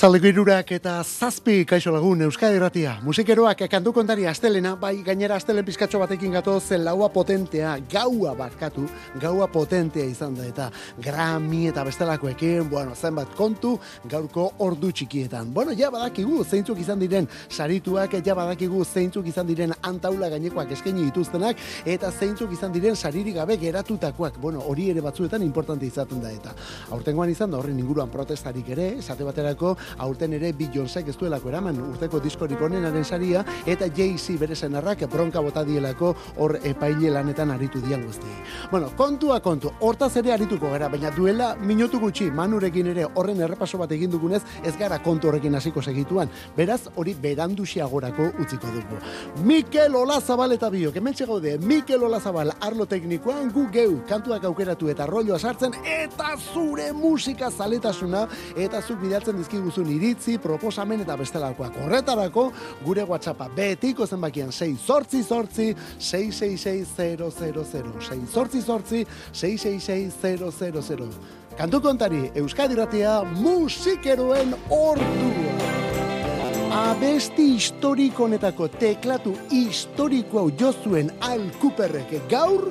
Arratzaldeko irurak eta zazpi kaixo lagun Euskadi Ratia. Musikeroak kantu kontari astelena, bai gainera astelen pizkatxo batekin gato zen laua potentea, gaua barkatu, gaua potentea izan da eta grami eta bestelakoekin, bueno, zenbat kontu, gaurko ordu txikietan. Bueno, ja badakigu zeintzuk izan diren sarituak, ja badakigu zeintzuk izan diren antaula gainekoak eskaini dituztenak, eta zeintzuk izan diren saririk gabe geratutakoak. Bueno, hori ere batzuetan importante izaten da eta. Aurtengoan izan da horren inguruan protestarik ere, esate baterako aurten ere Beyoncé ez duelako eraman urteko diskorik onenaren saria eta Jay-Z bere senarrak bronka bota dielako hor epaile lanetan aritu dian guzti. Bueno, kontua kontu, hortaz ere arituko gara, baina duela minutu gutxi manurekin ere horren errepaso bat egin dugunez ez gara kontu horrekin hasiko segituan. Beraz, hori berandusiagorako utziko dugu. Mikel Olazabal eta biok, hementxe gaude, Mikel Olazabal arlo teknikoan gu geu, kantuak aukeratu eta rolloa sartzen eta zure musika zaletasuna eta zuk bidaltzen dizki guzun iritzi, proposamen eta bestelakoak. Horretarako, gure WhatsAppa betiko zenbakian 6 sortzi sortzi 666 6 sortzi sortzi 666 Kantu kontari, Euskadi Ratia musikeroen ordua. Abesti historiko honetako teklatu historiko hau jozuen Al Cooperrek gaur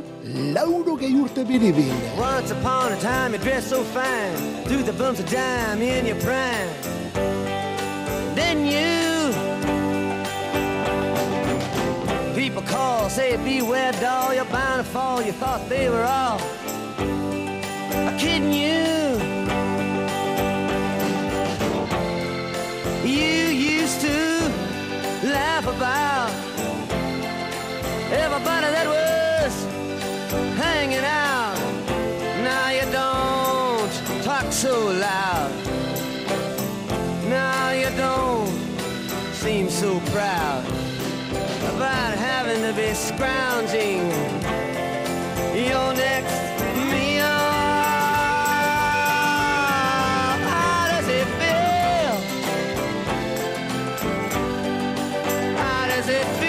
lauro gehi urte biribil. Once upon a time you dressed so fine Do the bumps of dime in your prime. Then you People call, say beware doll You're bound to fall, you thought they were all Kidding you used to laugh about everybody that was hanging out. Now you don't talk so loud. Now you don't seem so proud about having to be scrounging your next it feels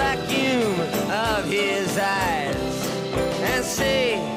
vacuum of his eyes and say,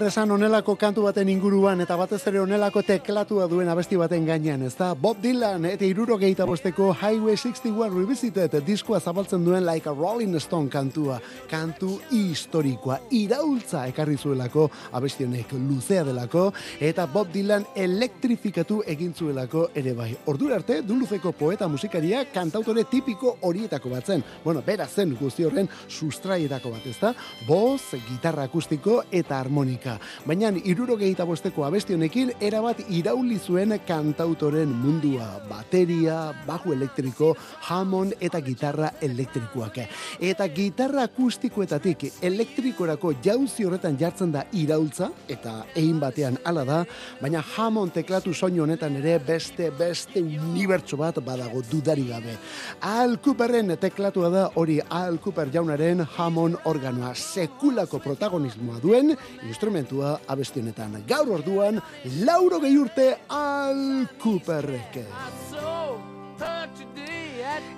zer esan onelako kantu baten inguruan eta batez ere onelako teklatua duen abesti baten gainean, ez da? Bob Dylan eta iruro gehieta bosteko Highway 61 Revisited diskoa zabaltzen duen like a Rolling Stone kantua, kantu historikoa, iraultza ekarri zuelako abestionek luzea delako eta Bob Dylan elektrifikatu egin zuelako ere bai. Ordura arte, duluzeko poeta musikaria kantautore tipiko horietako batzen. Bueno, bera zen guzti horren sustraietako bat, ez da? Boz, gitarra akustiko eta harmonia elektronika. Baina irurogeita bosteko abestionekin erabat irauli zuen kantautoren mundua. Bateria, bajo elektriko, jamon eta gitarra elektrikoak. Eta gitarra akustikoetatik elektrikorako jauzi horretan jartzen da iraultza, eta egin batean ala da, baina jamon teklatu soinu honetan ere beste, beste unibertso bat badago dudari gabe. Al Cooperren teklatua da hori Al Cooper jaunaren jamon organoa sekulako protagonismoa duen instrumentua abestionetan. Gaur orduan, lauro gehi urte Al Cooperrek.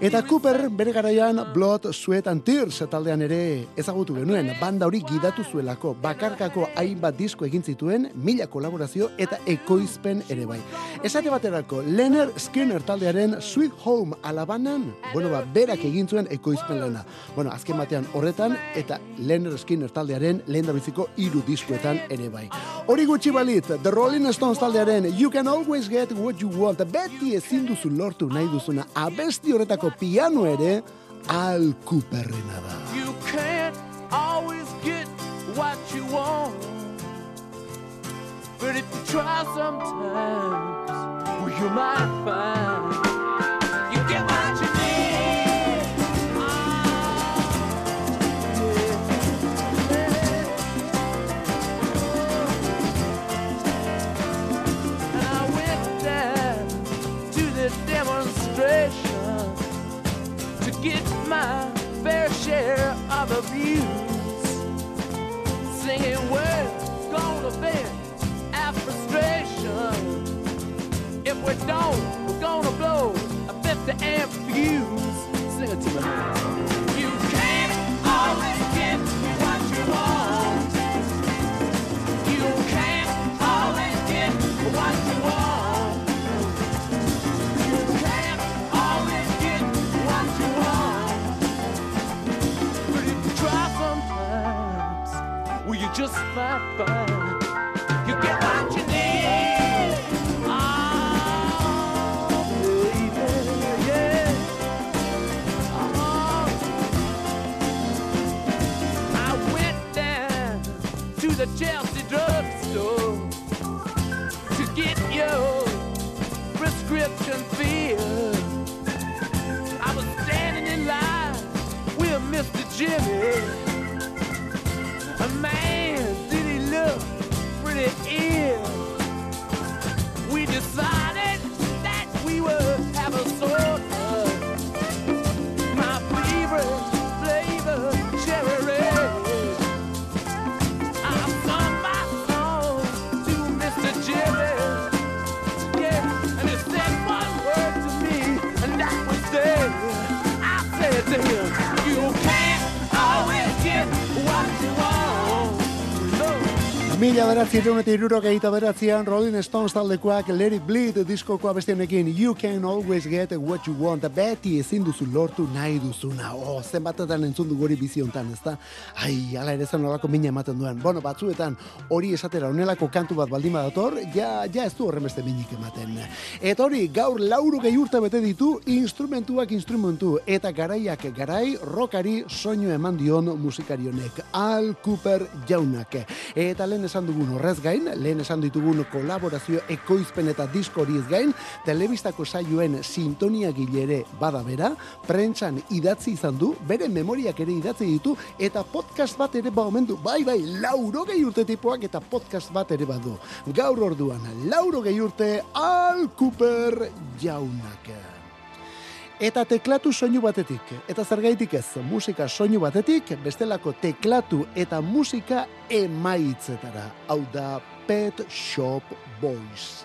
Eta Cooper bere garaian Blood, Sweat and Tears taldean ere ezagutu genuen banda hori gidatu zuelako bakarkako hainbat disko egin zituen mila kolaborazio eta ekoizpen ere bai. Esate baterako Leonard Skinner taldearen Sweet Home alabanan, bueno ba, berak egin zuen ekoizpen lana. Bueno, azken batean horretan eta Leonard Skinner taldearen lehen biziko iru diskoetan ere bai. Hori gutxi balit, The Rolling Stones taldearen You Can Always Get What You Want, beti ezin duzu lortu nahi duzuna abesti horretako piano ere Al Cooperrena da. You can't always get what you want But if you try sometimes well, you might find share of abuse. Singing words gonna vent our frustration. If we don't, we're gonna blow a 50 amp fuse. Sing it to me. Just might find you get what you need. Oh, baby, yeah. Oh. I went down to the Chelsea drugstore to get your prescription filled. I was standing in line with Mr. Jimmy. Mila beratzi eta iruro gehieta beratzean Rolling Stones taldekoak Let It Bleed diskokoa bestienekin You Can Always Get What You Want. Beti ezin duzu lortu nahi duzuna. Oh, zenbatetan entzun du gori biziontan ez da ai, ala ere zen olako mina ematen duen bueno, batzuetan hori esatera onelako kantu bat baldin badator ja, ja ez du horren beste minik ematen. Eta hori gaur lauro gehi urte bete ditu instrumentuak instrumentu eta garaiak garai rokari soinu eman dion musikarionek Al Cooper jaunak. Eta lehen esan dugun horrez gain, lehen esan ditugun kolaborazio ekoizpen eta diskoriz gain, telebistako saioen sintonia gilere bada bera, prentsan idatzi izan du, bere memoriak ere idatzi ditu, eta podcast bat ere ba omendu, bai bai, lauro gehi urte tipuak eta podcast bat ere badu. Gaur orduan, lauro gehi urte, Al Cooper jaunak. Eta teklatu soinu batetik, eta zergaitik ez, musika soinu batetik, bestelako teklatu eta musika emaitzetara. Hau da Pet Shop Boys.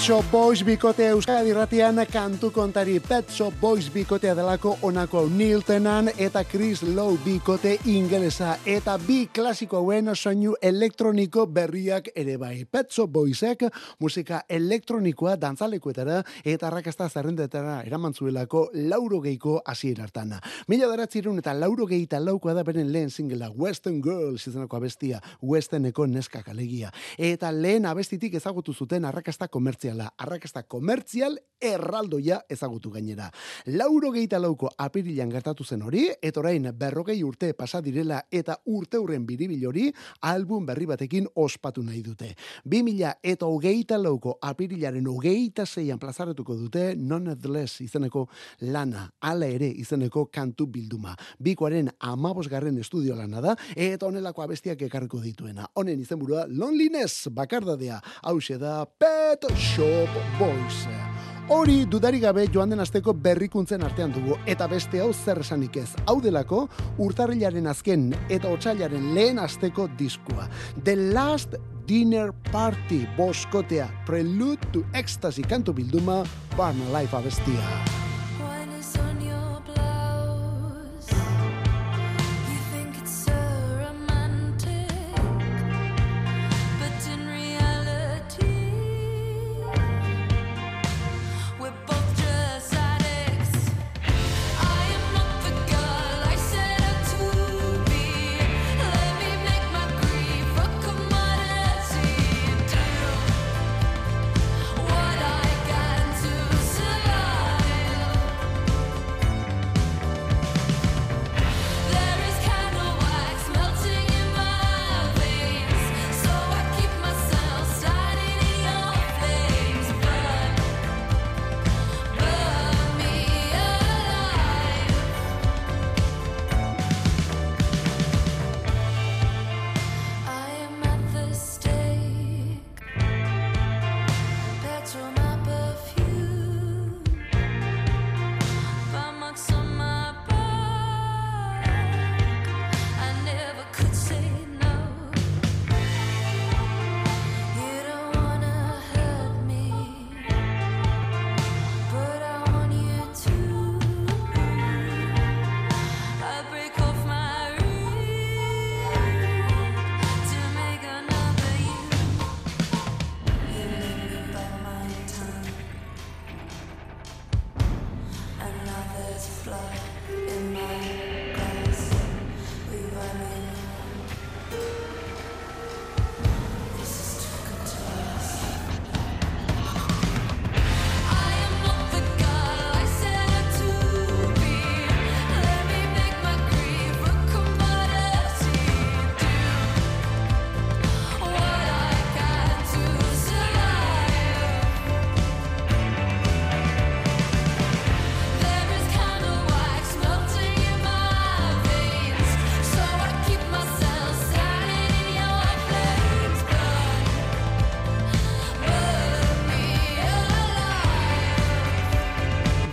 Shop Boys bikotea Euskadi Ratian kantu kontari Pet Shop Boys bikotea delako onako Neil Tenan eta Chris Lowe bikote ingelesa eta bi klasiko hauen soinu elektroniko berriak ere bai. Pet Shop Boysek musika elektronikoa dantzalekuetara eta arrakasta zerrendetara eraman zuelako lauro geiko hasier hartan. Mila daratzirun eta lauro geita laukoa da beren lehen singela Western Girls izanako abestia Westerneko neskak alegia. Eta lehen abestitik ezagutu zuten arrakasta komertziala. Arrakasta komertzial erraldoia ezagutu gainera. Lauro geita lauko apirilan gertatu zen hori, eta orain berrogei urte pasa direla eta urte hurren biribil hori, album berri batekin ospatu nahi dute. 2000 eta hogeita lauko apirilaren hogeita zeian plazaratuko dute nonetheless izeneko lana, ala ere izeneko kantu bilduma. Bikoaren amabosgarren estudio lana da, eta honelako abestiak ekarriko dituena. Honen izenburua Loneliness bakardadea, hause da Pet Shop Boys. Hori dudari gabe joan den asteko berrikuntzen artean dugu eta beste hau zer esanik ez. Hau delako urtarrilaren azken eta otsailaren lehen asteko diskua. The Last Dinner Party boskotea Prelude to Ecstasy kantu bilduma Barna Life abestia. flood in my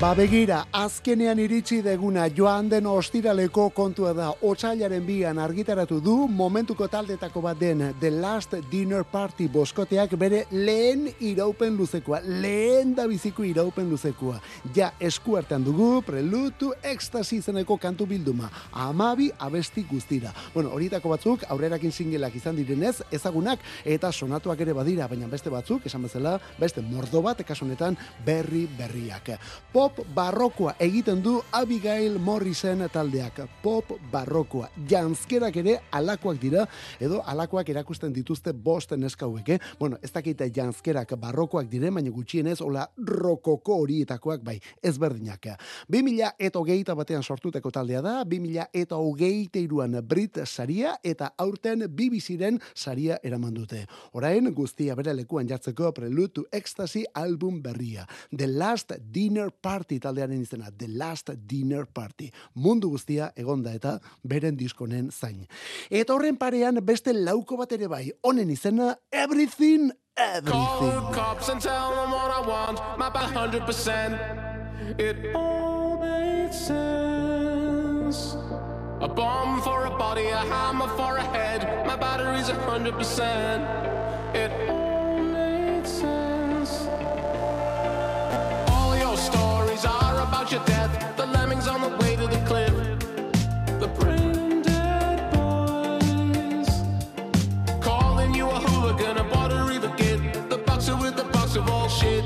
Ba begira, azkenean iritsi deguna joan den ostiraleko kontua da otsailaren bian argitaratu du momentuko taldetako bat den The Last Dinner Party boskoteak bere lehen iraupen luzekoa, lehen da biziko iraupen luzekoa. Ja eskuartean dugu prelutu ekstasi zeneko kantu bilduma, amabi abesti guztira. Bueno, horietako batzuk aurrerakin singelak izan direnez, ezagunak eta sonatuak ere badira, baina beste batzuk, esan bezala, beste mordo bat ekasunetan berri berriak. Pop barrokoa egiten du Abigail Morrisen taldeak. Pop barrokoa. Janzkerak ere alakoak dira, edo alakoak erakusten dituzte bosten eskauek, eh? Bueno, ez dakite janzkerak barrokoak dire, baina gutxienez, hola rokoko horietakoak bai, ezberdinak. 2000 eta hogeita batean sortuteko taldea da, 2000 eta hogeita iruan Brit saria eta aurten BBC-ren saria eraman dute. Orain, guztia bere lekuan jartzeko Prelude to Ecstasy album berria. The Last Dinner Party Party taldearen izena, The Last Dinner Party. Mundu guztia egonda eta beren diskonen zain. Eta horren parean beste lauko bat ere bai, honen izena Everything, Everything. Call the cops and tell them what I want, hundred percent. It all made sense. A bomb for a body, a hammer for a head, my battery's a hundred percent. It of all shit.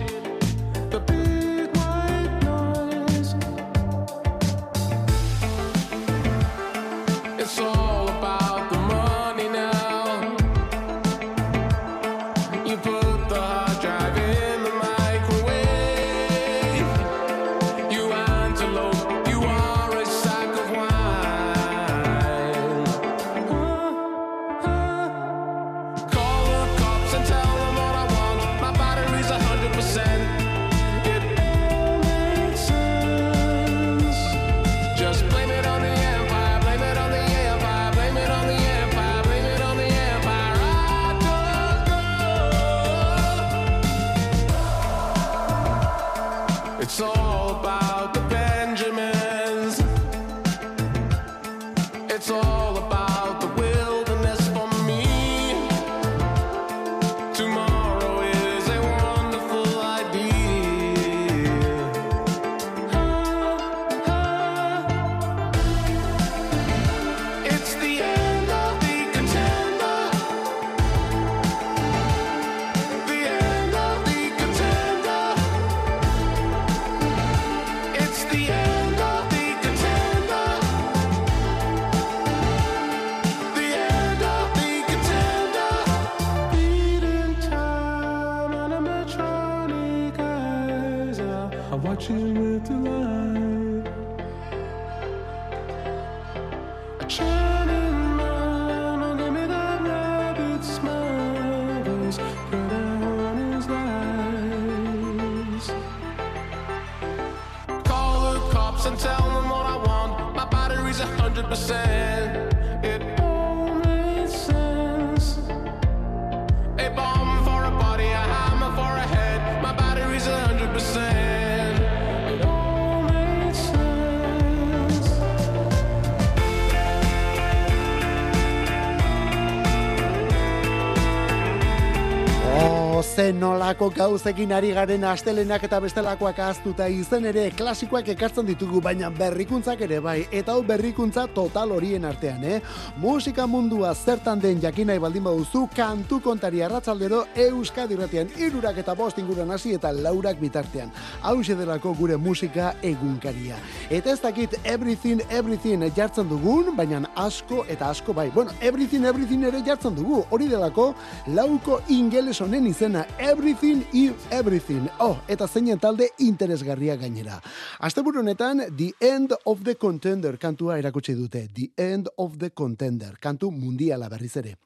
Nolako gauzekin ari garen astelenak eta bestelakoak aztuta izen ere klasikoak ekartzen ditugu baina berrikuntzak ere bai. Eta hau berrikuntza total horien artean eh? Musika mundua zertan den jakinai baldin baduzu kantu kontari arratsaldero euskadi ratian irurak eta bost inguruan hasi eta laurak bitartean. Hau delako gure musika egunkaria. Eta ez dakit everything everything jartzen dugun baina asko eta asko bai. Bueno everything everything ere jartzen dugu. Hori delako lauko ingeles honen izena Everything is Everything. Oh, eta zeinen talde interesgarria gainera. Asteburu honetan The End of the Contender kantua erakutsi dute. The End of the Contender kantu mundiala berriz ere.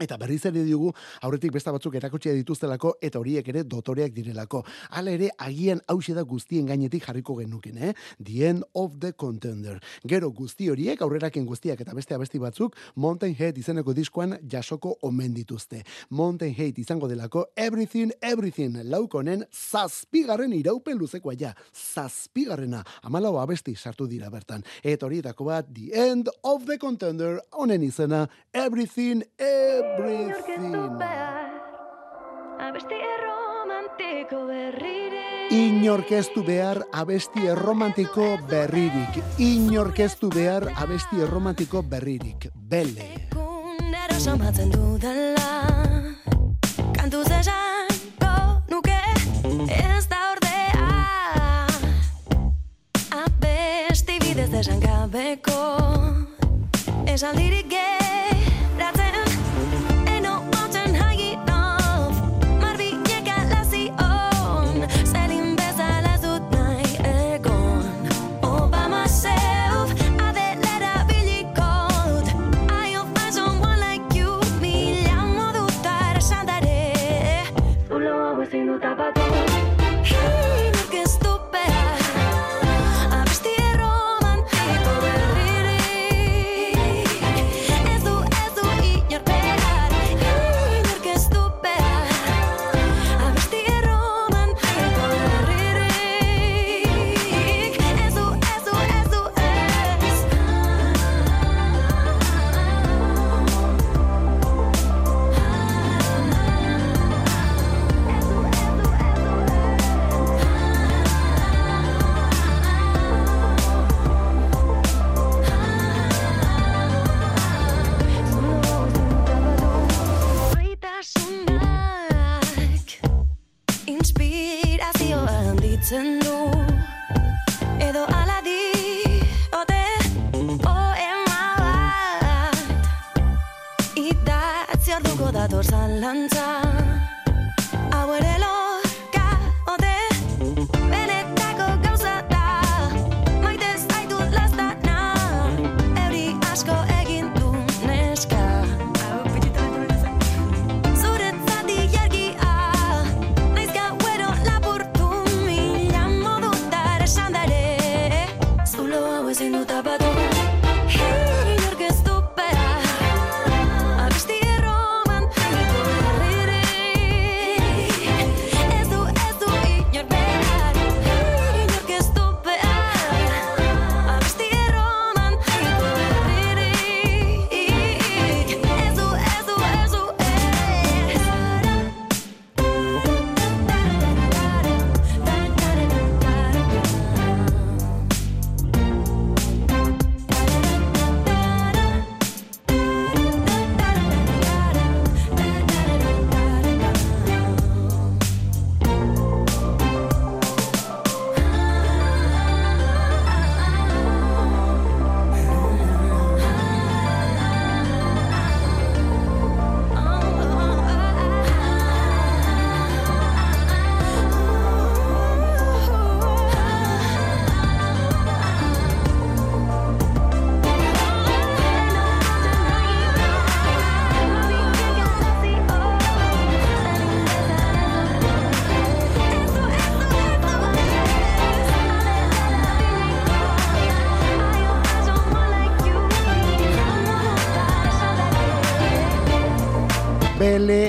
Eta berriz ere diogu, aurretik besta batzuk erakutsia dituztelako, eta horiek ere dotoreak direlako. Hala ere, agian hause da guztien gainetik jarriko genuken, eh? The end of the contender. Gero guzti horiek, aurreraken guztiak eta beste abesti batzuk, Mountain Head izeneko diskoan jasoko omen dituzte. Mountain Head izango delako, everything, everything, laukonen, zazpigarren iraupen luzekoa ja. Zazpigarrena, amalau abesti sartu dira bertan. Eta horietako bat, the end of the contender, honen izena, everything, everything, everything. Abesti erromantiko berririk. Inorkestu behar abesti erromantiko berririk. Inorkestu behar abesti erromantiko berririk. Bele. Egunero somatzen dudala. Kantu zezanko nuke Ez da ordea. Abesti bidez Esan dirik Idatzi you da ba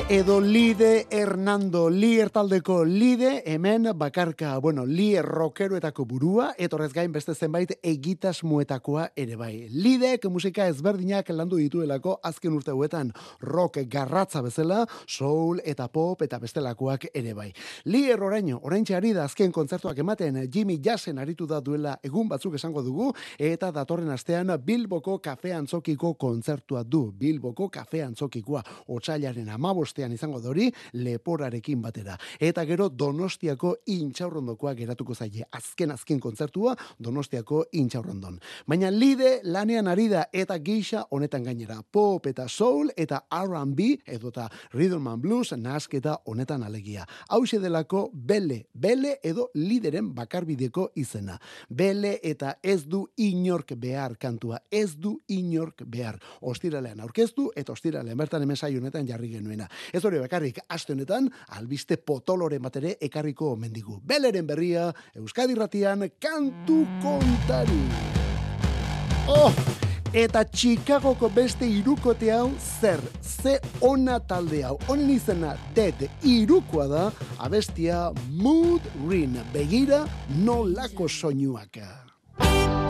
edo Lide Hernando Lier taldeko Lide hemen bakarka, bueno, Lier rockeroetako burua, etorrez gain beste zenbait egitasmoetakoa ere bai. Lidek musika ezberdinak landu dituelako azken urte hauetan rock garratza bezala, soul eta pop eta bestelakoak ere bai. Lier oraino, oraintxe ari da azken kontzertuak ematen Jimmy Jassen aritu da duela egun batzuk esango dugu, eta datorren astean Bilboko kafe antzokiko kontzertua du. Bilboko kafe antzokikoa, otsailaren amabostean izango da hori, leporarekin batera. Eta gero Donostiako intxaurrondokoa geratuko zaie. Azken azken kontzertua Donostiako intxaurrondon. Baina lide lanean ari da eta geisha honetan gainera. Pop eta soul eta R&B edota rhythm and blues nasketa honetan alegia. Hau delako bele, bele edo lideren bakarbideko izena. Bele eta ez du inork behar kantua, ez du inork behar. Ostiralean aurkeztu eta ostiralean bertan hemen saio honetan jarri genuena. Ez hori bakarrik aste honetan albiste potolore batere ekarriko mendigu. Beleren berria Euskadi Ratian kantu kontari. Oh! Eta Chicagoko beste irukote hau zer, ze ona talde hau. Honen izena Dead irukoa da, abestia Mood Ring. Begira nolako soinuaka.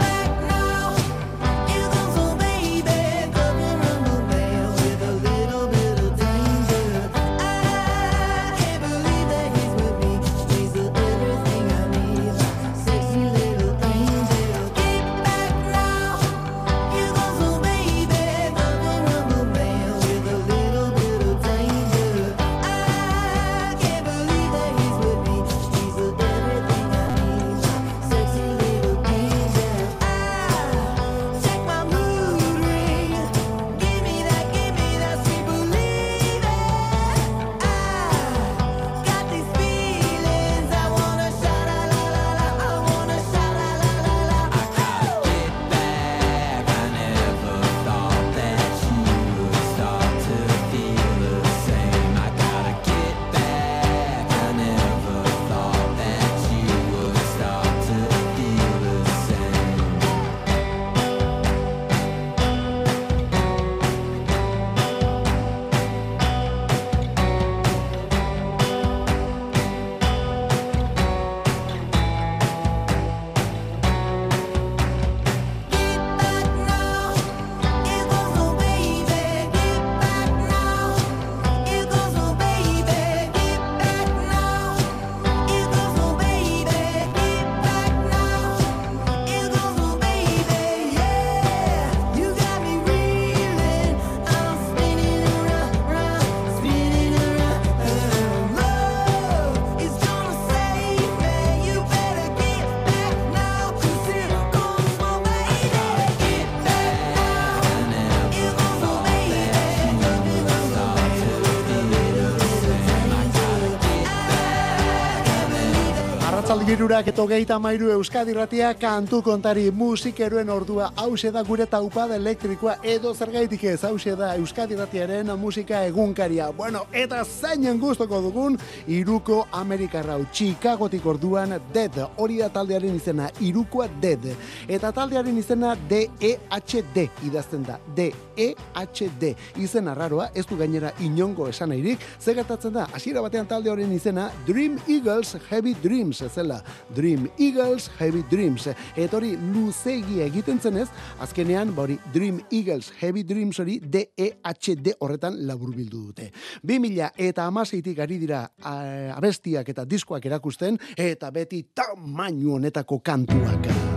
Arratzalgirurak eto geita mairu Euskadi ratia kantu kontari musikeroen ordua. Hause da gure taupada elektrikoa edo zergaitik ez. Hause da Euskadi ratiaren musika egunkaria. Bueno, eta zainen gustoko dugun iruko Amerikarrau Chicagotik orduan Dead hori da taldearen izena irukoa Dead. Eta taldearen izena D-E-H-D idazten da. D-E-H-D izen arraroa ez du gainera inongo esan nahirik. Zegertatzen da? Hasiera batean talde horren izena Dream Eagles Heavy Dreams zela Dream Eagles Heavy Dreams eta hori luzegi egiten zenez azkenean ba hori Dream Eagles Heavy Dreams hori D-E-H-D horretan laburbildu dute 2000 eta amaseitik ari dira abestiak eta diskoak erakusten eta beti tamainu honetako kantuak.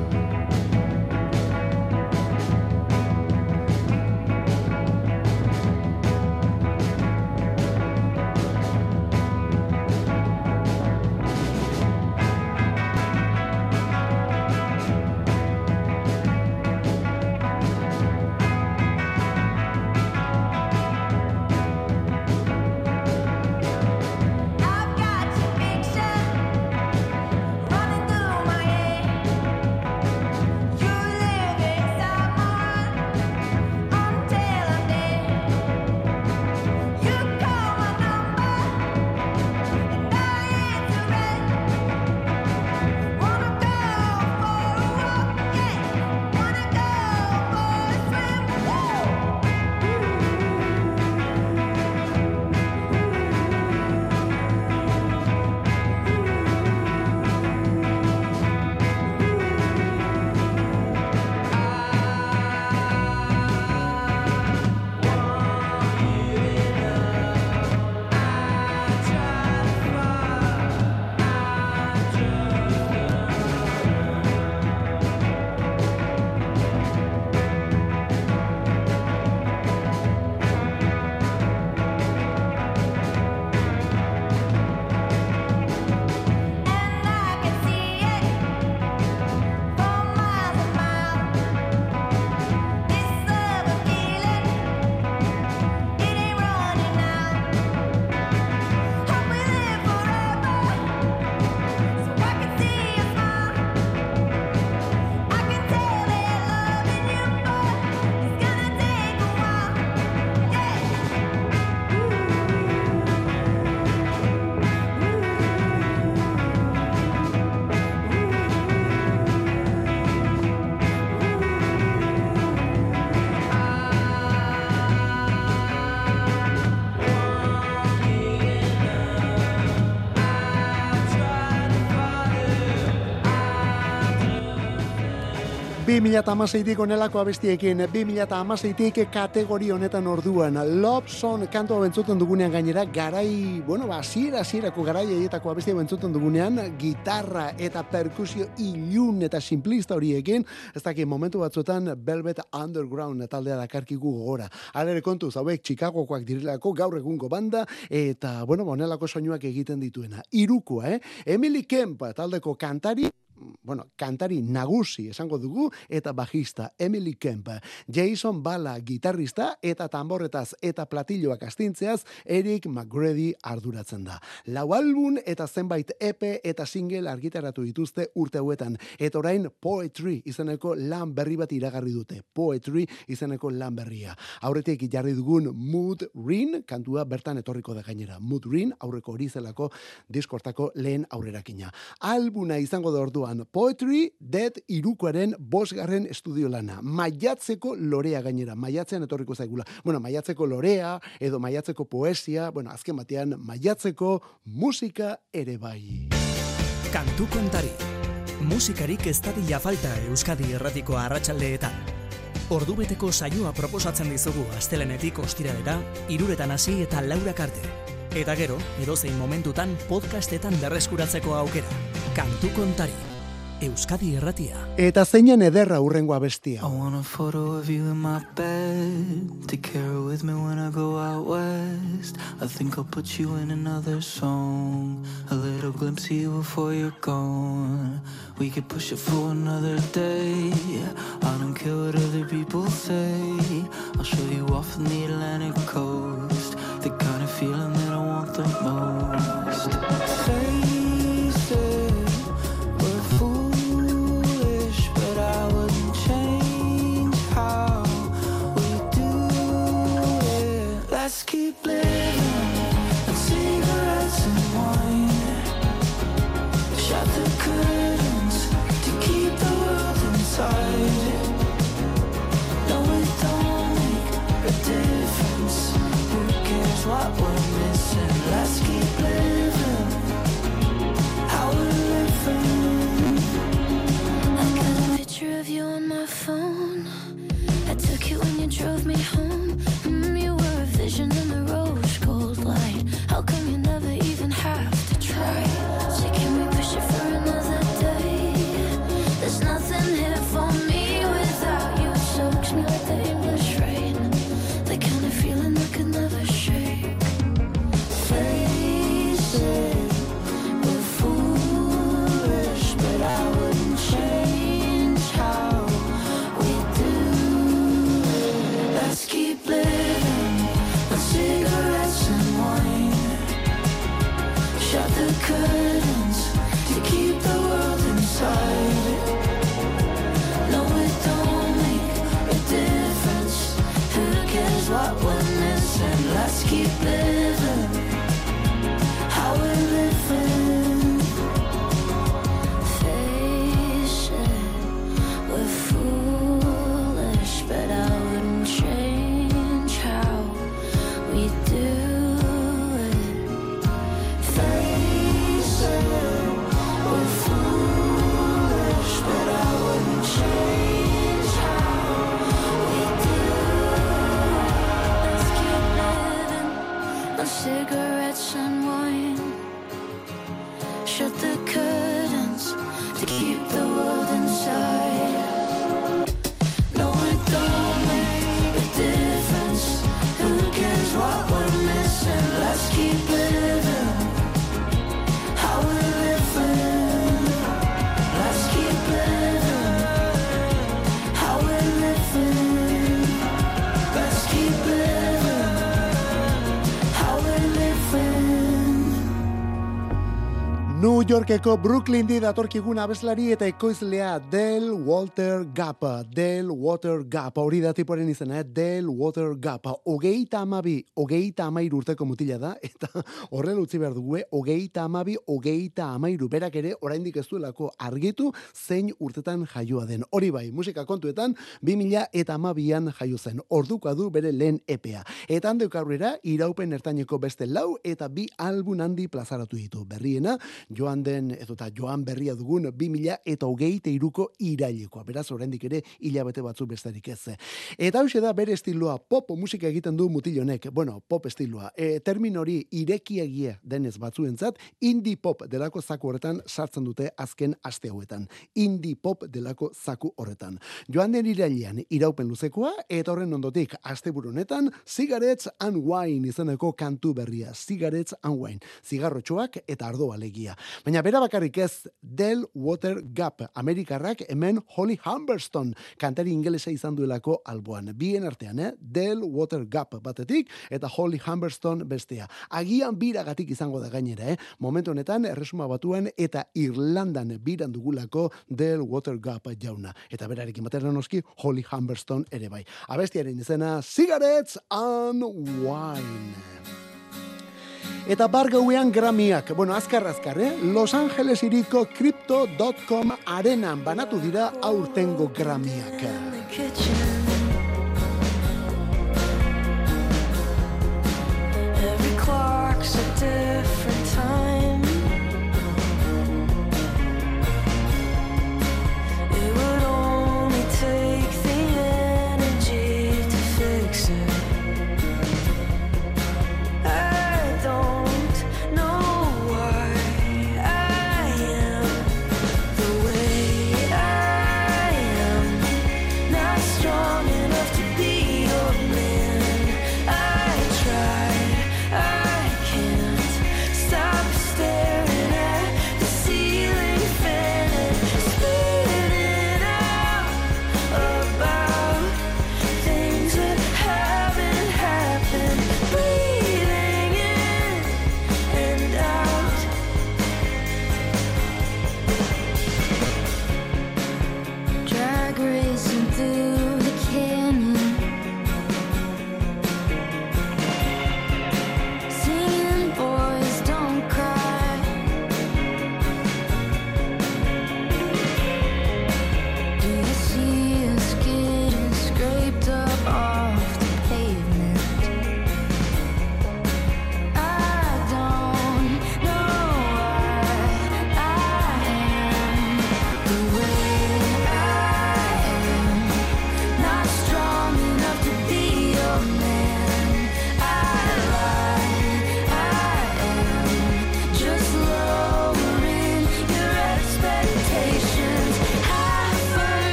2006-tik onelako abestiekin, 2006-tik kategori honetan orduan, Lobson kantua bentzuten dugunean gainera, garai, bueno, ba, zira, zirako garai eietako abestia bentzuten dugunean, gitarra eta perkusio ilun eta simplista horiekin, ez dakit momentu batzuetan Velvet Underground taldea dakarkigu gogora. Alere kontuz, hauek Chicagokoak direlako gaur egungo banda, eta, bueno, ba, onelako soinuak egiten dituena. Irukoa, eh? Emily Kemp taldeko kantari, bueno, kantari nagusi esango dugu eta bajista Emily Kemp, Jason Bala gitarrista eta tamborretaz eta platilloak astintzeaz Eric McGrady arduratzen da. Lau album eta zenbait EP eta single argitaratu dituzte urte hauetan eta orain Poetry izeneko lan berri bat iragarri dute. Poetry izeneko lan berria. Aurretik jarri dugun Mood Ring kantua bertan etorriko da gainera. Mood Ring aurreko hori zelako diskortako lehen aurrerakina. Albuna izango da orduan Poetry Dead irukoaren bosgarren estudio lana. Maiatzeko lorea gainera. Maiatzean etorriko zaigula. Bueno, maiatzeko lorea edo maiatzeko poesia, bueno, azken batean maiatzeko musika ere bai. Kantu kontari. Musikarik ez dadila falta Euskadi erratiko arratsaldeetan. Ordubeteko saioa proposatzen dizugu astelenetik ostiralera, iruretan hasi eta laurak arte. Eta gero, edozein momentutan podcastetan berreskuratzeko aukera. Kantu kontari. Euskadi erratia. Eta zeinen ederra urrengoa bestia. I want a photo of you in my bed to carry with me when I go out west. I think I'll put you in another song. A little glimpse of you before you're gone. We could push it for another day. I don't care what other people say. I'll show you off on the Atlantic coast. The kind of feeling that I want the most. Face you on my phone. I took it when you drove me home. Yorkeko Brooklyn di datorkigun abeslari eta ekoizlea Del Walter Gap. Del Water Gap. Hori da tiporen izena, eh? Del Water Gap. Ogeita amabi, ogeita amairu urteko mutila da, eta horrela utzi behar dugu, eh? ogeita amabi, ogeita amairu. Berak ere, oraindik ez duelako argitu zein urtetan jaioa den. Hori bai, musika kontuetan, 2000 eta amabian jaio zen. Ordukoa du bere lehen epea. Eta handeuk aurrera, iraupen ertaineko beste lau eta bi album handi plazaratu ditu. Berriena, joan den, edo eta joan berria dugun, 2000 eta hogeite iruko irailekoa. Beraz, oraindik ere, hilabete batzu besterik ez. Eta hau da bere estiloa, pop musika egiten du mutilonek. Bueno, pop estiloa. E, termin hori irekiegie denez batzuentzat, indie pop delako zaku horretan sartzen dute azken aste hauetan. Indie pop delako zaku horretan. Joan den irailean iraupen luzekoa, eta horren ondotik asteburu honetan Cigarettes and Wine izeneko kantu berria. Cigarettes and Wine. Zigarrotxoak eta ardoa legia. Baina bera bakarrik ez Del Water Gap. Amerikarrak hemen Holly Humberston kantari ingelesa izan duelako alboan. Bien artean, eh? Del Water Gap batetik eta Holly Humberston bestea. Agian biragatik izango da gainera, eh? Momentu honetan erresuma batuen eta Irlandan biran dugulako Del Water Gap jauna. Eta berarekin batera noski Holly Humberston ere bai. Abestiaren izena Cigarettes and Wine. Eta bar gauean gramiak, bueno, azkar azkar, eh? Los Angeles iriko Crypto.com arenan banatu dira aurtengo gramiak. Every clock's a different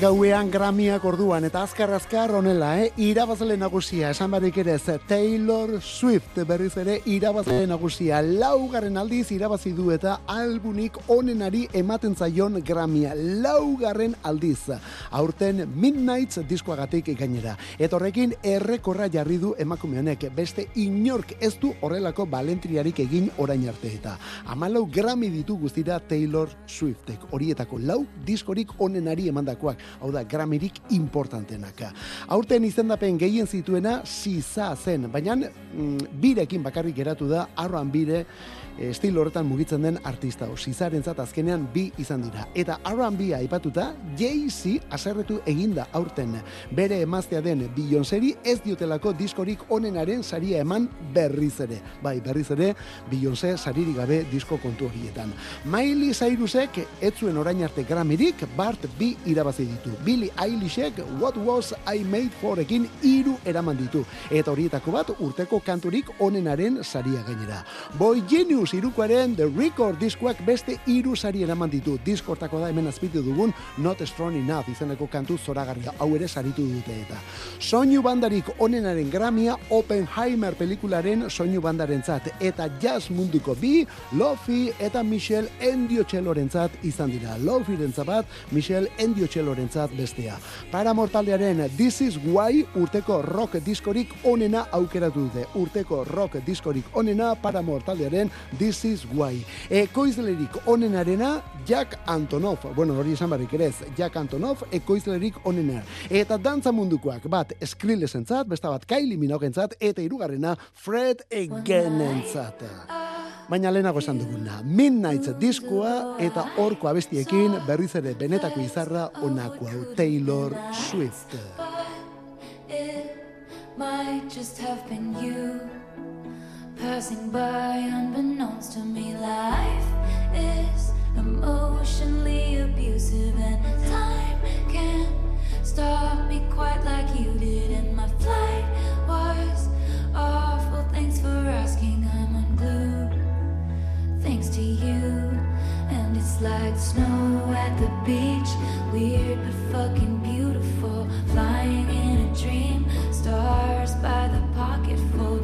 Argauean gramiak orduan, eta azkar azkar honela, eh? irabazle nagusia, esan barik ere Taylor Swift berriz ere irabazle nagusia, laugarren aldiz irabazi du eta albunik onenari ematen zaion gramia, laugarren aldiz, aurten Midnights diskoagatik gainera. Eta horrekin errekorra jarri du emakume honek, beste inork ez du horrelako balentriarik egin orain arte eta. Amalau grami ditu guztira Taylor Swiftek, horietako lau diskorik onenari emandakoak, hau da gramirik importantenak. Aurten izendapen gehien zituena siza zen, baina mm, birekin bakarrik geratu da, arroan bire, estilo horretan mugitzen den artista o Sizarentzat azkenean bi izan dira. Eta R&B aipatuta Jay-Z aserretu eginda aurten bere emaztea den Beyoncéri ez diotelako diskorik onenaren saria eman berriz ere. Bai, berriz ere Beyoncé saririk gabe disko kontu horietan. Miley Cyrusek ez zuen orain arte gramirik Bart bi irabazi ditu. Billy Eilishek What Was I Made Forekin hiru eraman ditu. Eta horietako bat urteko kanturik onenaren saria gainera. Boy Genius irukoaren The Record diskoak beste hiru sari eraman ditu. Diskortako da hemen azpitu dugun Not Strong Enough izeneko kantu zoragarria. Hau ere saritu dute eta. Soinu bandarik onenaren gramia Oppenheimer pelikularen soinu bandarentzat eta jazz munduko bi Lofi eta Michelle Endiotxelorentzat izan dira. Lofi bat, Michelle Endiotxelorentzat bestea. Para mortaldearen This is Why urteko rock diskorik onena aukeratu dute. Urteko rock diskorik onena para mortaldearen This is Why. Ekoizlerik onenarena Jack Antonov. Bueno, hori esan barrik ere ez. Jack Antonov ekoizlerik onena. Eta dantza mundukoak bat Skrillesentzat, besta bat Kylie Minoguentzat eta hirugarrena Fred Againentzat. Baina lehenago esan duguna, Midnight diskoa eta horko abestiekin berriz ere benetako izarra onako hau Taylor Swift. Might just have been you passing by unbeknownst to me. Life is emotionally abusive, and time can't stop me quite like you did. And my flight was awful. Thanks for asking. I'm unglued thanks to you. And it's like snow at the beach, weird but fucking beautiful. Flying in a dream, stars by the pocketful.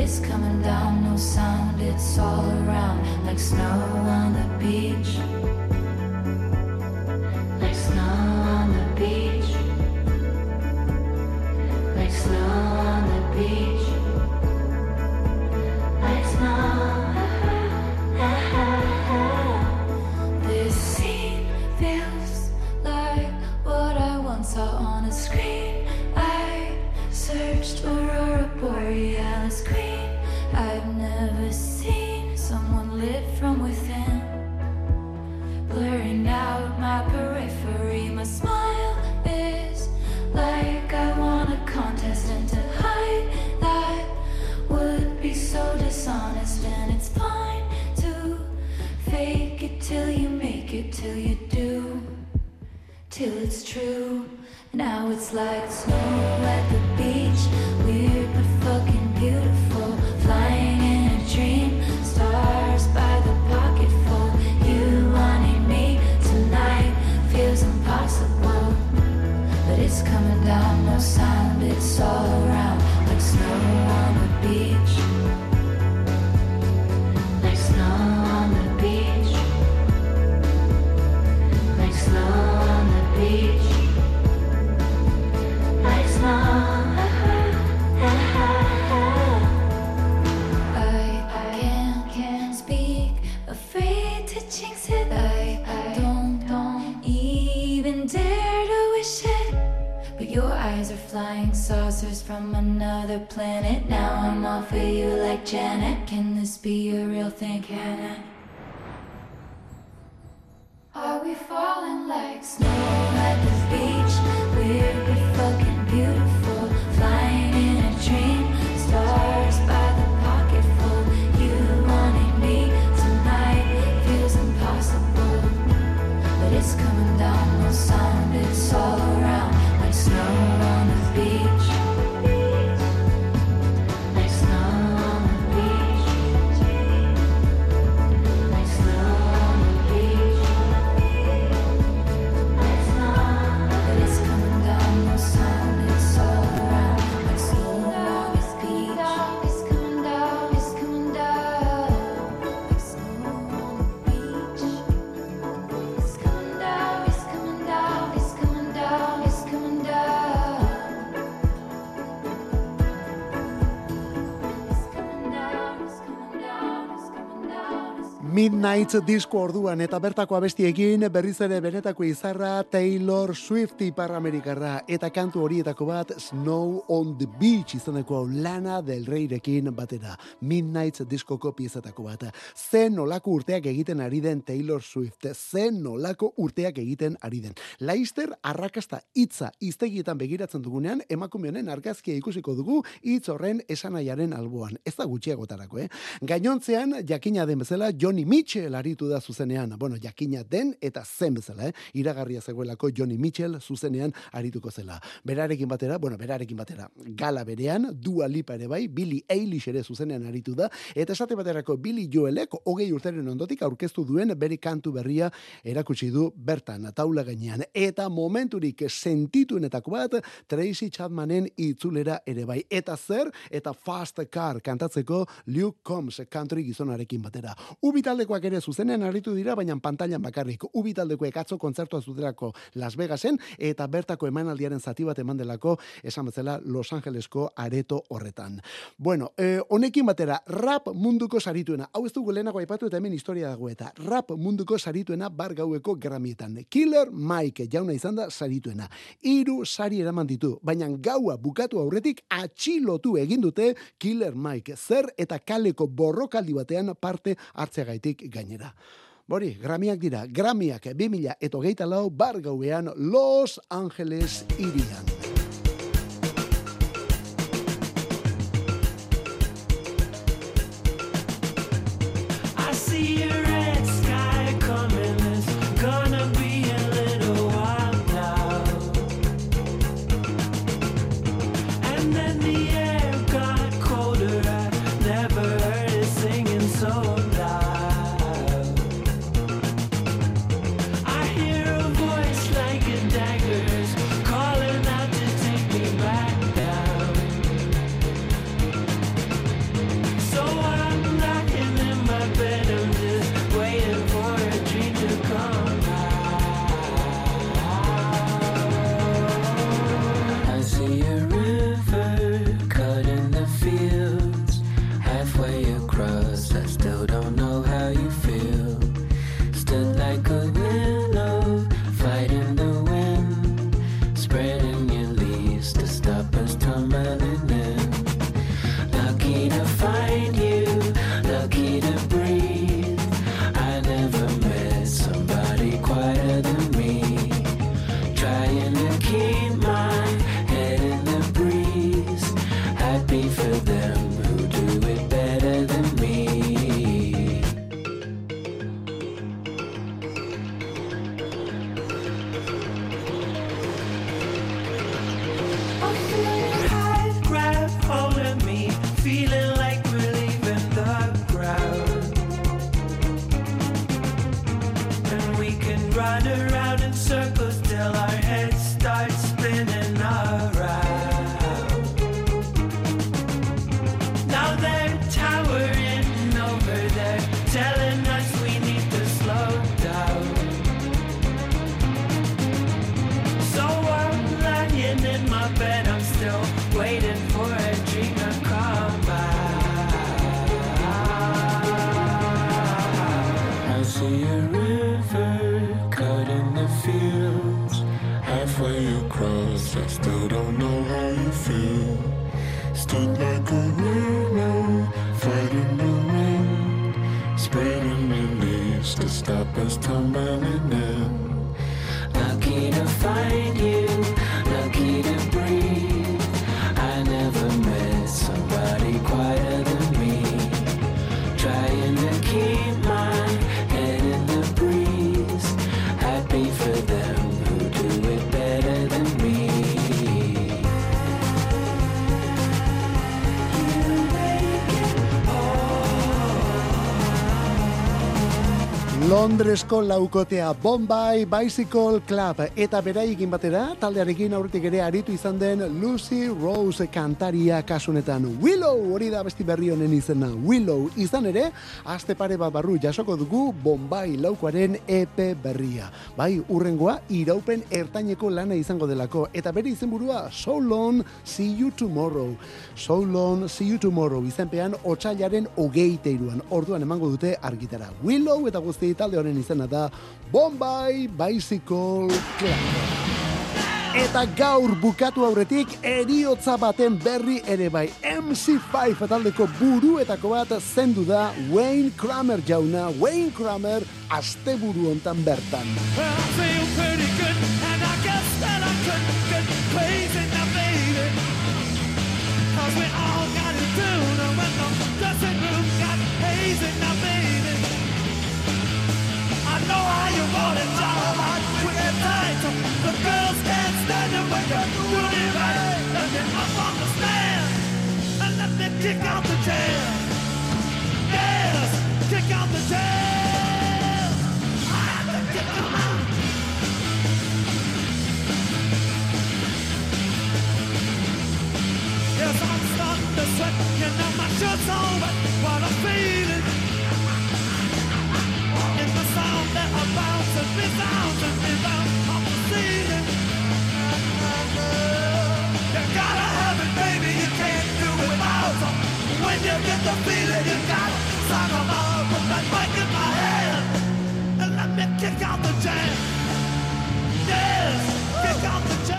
It's coming down, no sound, it's all around, like snow on the beach. Like snow on the beach. Like snow on the beach. Till it's true. Now it's like snow at the flying saucers from another planet. Now I'm all for you like Janet. Can this be a real thing? Can? Are we falling like snow at the beach? But fucking Midnight disko orduan eta bertako abestiekin berriz ere benetako izarra Taylor Swift ipar Amerikarra eta kantu horietako bat Snow on the Beach izaneko lana del reirekin batera. Midnight diskoko piezatako bat. Zen nolako urteak egiten ari den Taylor Swift. Zen nolako urteak egiten ari den. Laister arrakasta hitza iztegietan begiratzen dugunean emakumearen argazkia ikusiko dugu hitz horren esanaiaren alboan. Ez da gutxiagotarako, eh? Gainontzean jakina den bezala Johnny Mitchell aritu da zuzenean. Bueno, jakina den eta zen bezala, eh? Iragarria zegoelako Johnny Mitchell zuzenean arituko zela. Berarekin batera, bueno, berarekin batera, gala berean, Dua Lipa ere bai, Billy Eilish ere zuzenean aritu da, eta esate baterako Billy Joelek hogei urteren ondotik aurkeztu duen bere kantu berria erakutsi du bertan, taula gainean. Eta momenturik sentituenetako bat, Tracy Chapmanen itzulera ere bai. Eta zer, eta Fast Car kantatzeko Luke Combs country gizonarekin batera. Ubi taldekoak ere zuzenean aritu dira, baina pantailan bakarrik. Ubi taldekoek atzo kontzertua zutelako Las Vegasen, eta bertako emanaldiaren zati bat eman delako, esan bezala Los Angelesko areto horretan. Bueno, eh, honekin batera, rap munduko sarituena. Hau ez dugu lehenago aipatu eta hemen historia dago eta rap munduko sarituena bar gaueko gramietan. Killer Mike jauna izan da sarituena. Hiru sari eraman ditu, baina gaua bukatu aurretik atxilotu egin dute Killer Mike. Zer eta kaleko borrokaldi batean parte hartzeagaitik gainera. Bori, gramiak dira, gramiak 2000 eta hogeita lau bar gauean Los Angeles irian. Londresko laukotea Bombay Bicycle Club. Eta beraikin batera taldearekin aurretik ere aritu izan den Lucy Rose kantaria kasunetan Willow hori da besti berri honen izena. Willow izan ere aste pare bat barru jasoko dugu Bombay laukoaren EP berria. Bai urrengoa iraupen ertaineko lana izango delako. Eta bere izenburua So Long See You Tomorrow. So Long See You Tomorrow izenpean otsailaren hogeite iruan orduan emango dute argitara. Willow eta guzti talde honen izena da Bombay Bicycle Club. Eta gaur bukatu aurretik eriotza baten berri ere bai MC5 taldeko buruetako bat zendu da Wayne Kramer jauna Wayne Kramer asteburu hontan bertan. Well, know how you want it, job hot, quick and tight. The girls can't stand it when you're doing it right. Let me up on the stand, and let me kick out the jam. Yes, kick out the jam. I have to kick. Yes, I'm starting to sweat. You know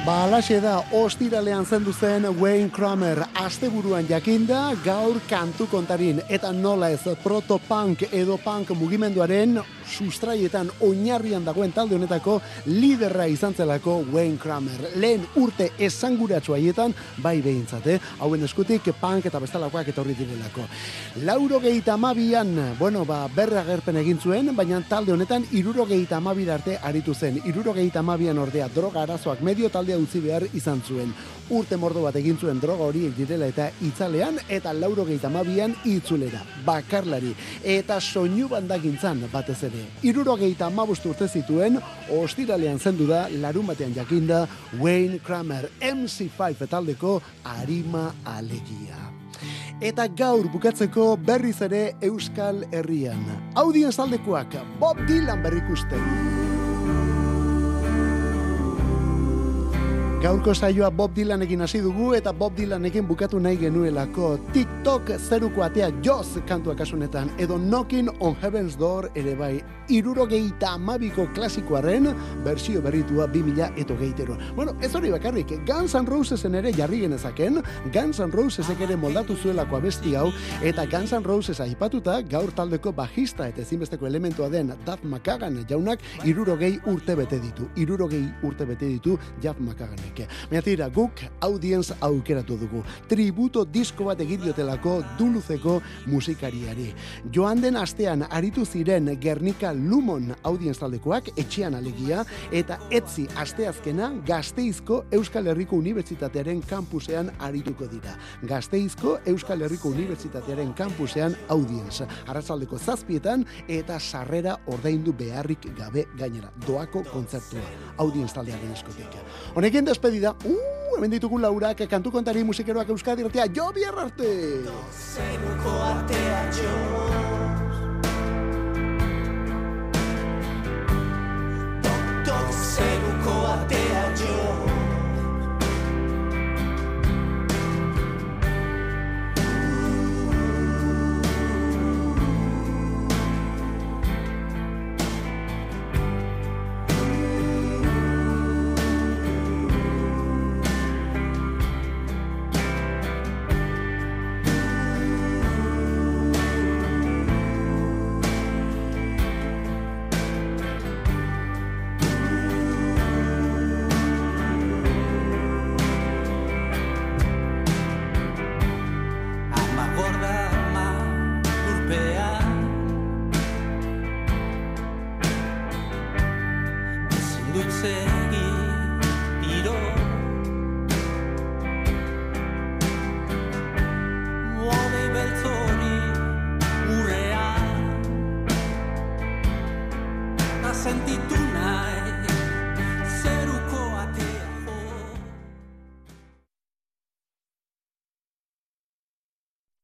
Ba, alaxe da, ostiralean zendu zen Wayne Kramer asteburuan jakinda gaur kantu kontarin. Eta nola ez protopunk edo punk mugimenduaren sustraietan oinarrian dagoen talde honetako liderra izan zelako Wayne Kramer. Lehen urte esanguratsu haietan, bai behintzate, hauen eskutik punk eta bestalakoak etorri direlako. Lauro gehieta amabian, bueno, ba, berra gerpen egin zuen, baina talde honetan iruro gehieta arte aritu zen. Iruro gehieta amabian ordea droga arazoak medio taldea utzi behar izan zuen. Urte mordo bat egin zuen droga horiek direla eta itzalean eta lauro gehieta amabian itzulera. Bakarlari. Eta soinu bandagintzan batez ere. Iruro gehieta amabost urte zituen, ostiralean zendu da, larun batean jakinda, Wayne Kramer, MC5 taldeko arima alegia. Eta gaur bukatzeko berriz ere Euskal Herrian. Audien zaldekoak Bob Dylan berrikusten. Gaurko saioa Bob Dylanekin hasi dugu eta Bob Dylanekin bukatu nahi genuelako TikTok zeruko atea Joz kantua kasunetan edo Knocking on Heaven's Door ere bai irurogeita amabiko klasikoaren bersio berritua 2000 eto. Bueno, ez hori bakarrik, Guns N' Rosesen ere jarri genezaken, Guns N' Rosesek ere moldatu zuelako abesti hau eta Guns N' Roses aipatuta gaur taldeko bajista eta ezinbesteko elementua den Duff McKagan jaunak irurogei urte bete ditu. Irurogei urte bete ditu Duff McKaganek. Baina tira, guk audienz aukeratu dugu. Tributo disko bat egidiotelako duluzeko musikariari. Joan den astean aritu ziren Gernika Lumon audienz taldekoak etxean alegia eta etzi asteazkena Gasteizko Euskal Herriko Unibertsitatearen kampusean arituko dira. Gasteizko Euskal Herriko Unibertsitatearen kampusean audienz. Arratzaldeko zazpietan eta sarrera ordaindu beharrik gabe gainera. Doako kontzertua. Audienz taldearen eskotik. Honekin despedida, uh, hemen ditugu laurak kantu kontari musikeroak Euskadi ratea, jo bihar arte! Zeruko atea joz Tok, tok, zeruko atea